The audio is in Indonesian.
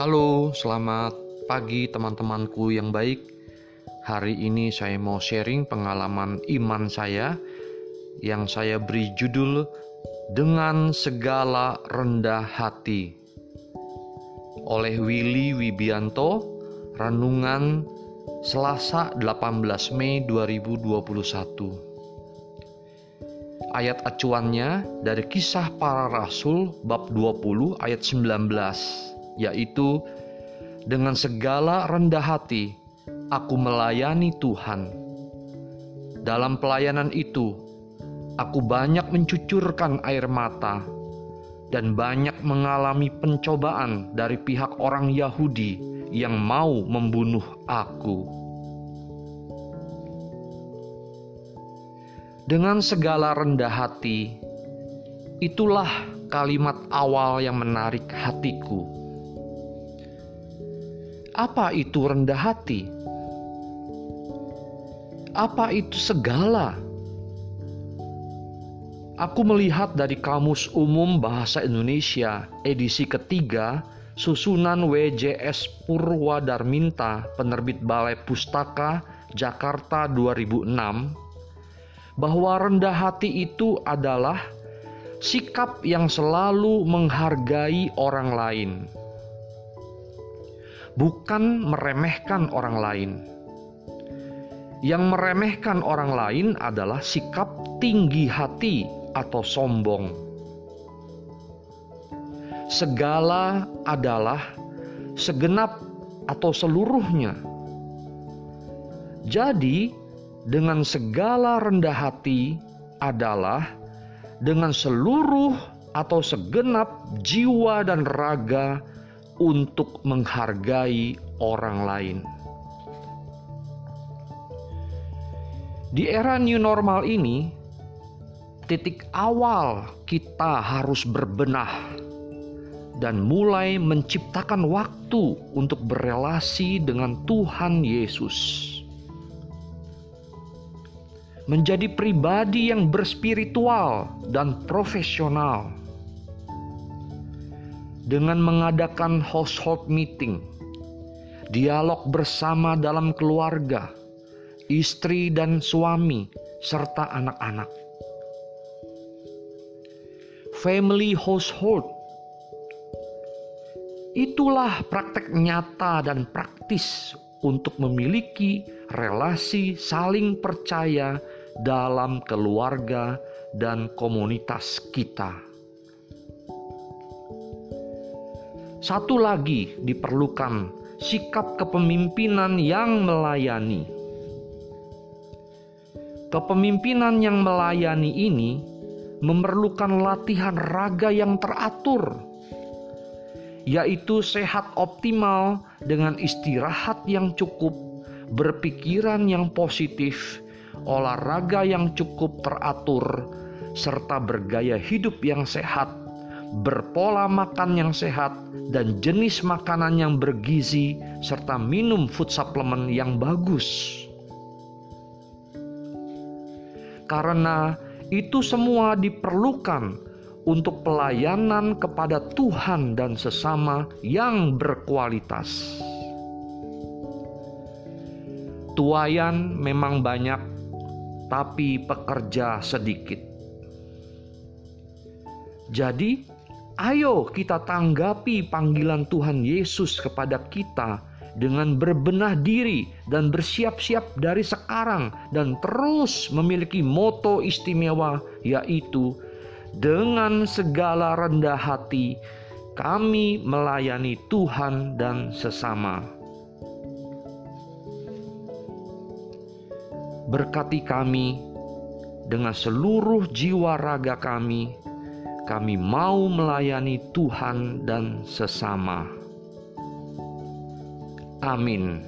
Halo, selamat pagi teman-temanku yang baik. Hari ini saya mau sharing pengalaman iman saya yang saya beri judul dengan segala rendah hati. Oleh Willy Wibianto renungan Selasa 18 Mei 2021 Ayat acuannya dari kisah para rasul bab 20 ayat 19 yaitu dengan segala rendah hati aku melayani Tuhan. Dalam pelayanan itu aku banyak mencucurkan air mata dan banyak mengalami pencobaan dari pihak orang Yahudi yang mau membunuh aku. Dengan segala rendah hati, itulah kalimat awal yang menarik hatiku. Apa itu rendah hati? Apa itu segala? Aku melihat dari Kamus Umum Bahasa Indonesia edisi ketiga susunan WJS Purwadarminta penerbit Balai Pustaka Jakarta 2006 bahwa rendah hati itu adalah sikap yang selalu menghargai orang lain, bukan meremehkan orang lain. Yang meremehkan orang lain adalah sikap tinggi hati atau sombong. Segala adalah segenap atau seluruhnya. Jadi, dengan segala rendah hati adalah dengan seluruh atau segenap jiwa dan raga untuk menghargai orang lain. Di era new normal ini, titik awal kita harus berbenah dan mulai menciptakan waktu untuk berelasi dengan Tuhan Yesus menjadi pribadi yang berspiritual dan profesional dengan mengadakan household meeting, dialog bersama dalam keluarga, istri dan suami, serta anak-anak. Family household itulah praktek nyata dan praktis untuk memiliki relasi saling percaya dalam keluarga dan komunitas kita. Satu lagi diperlukan sikap kepemimpinan yang melayani. Kepemimpinan yang melayani ini memerlukan latihan raga yang teratur, yaitu sehat optimal dengan istirahat yang cukup, berpikiran yang positif, olahraga yang cukup teratur, serta bergaya hidup yang sehat, berpola makan yang sehat, dan jenis makanan yang bergizi, serta minum food supplement yang bagus. Karena itu semua diperlukan untuk pelayanan kepada Tuhan dan sesama yang berkualitas. Tuayan memang banyak tapi pekerja sedikit. Jadi, ayo kita tanggapi panggilan Tuhan Yesus kepada kita dengan berbenah diri dan bersiap-siap dari sekarang dan terus memiliki moto istimewa yaitu dengan segala rendah hati kami melayani Tuhan dan sesama. Berkati kami dengan seluruh jiwa raga kami. Kami mau melayani Tuhan dan sesama. Amin.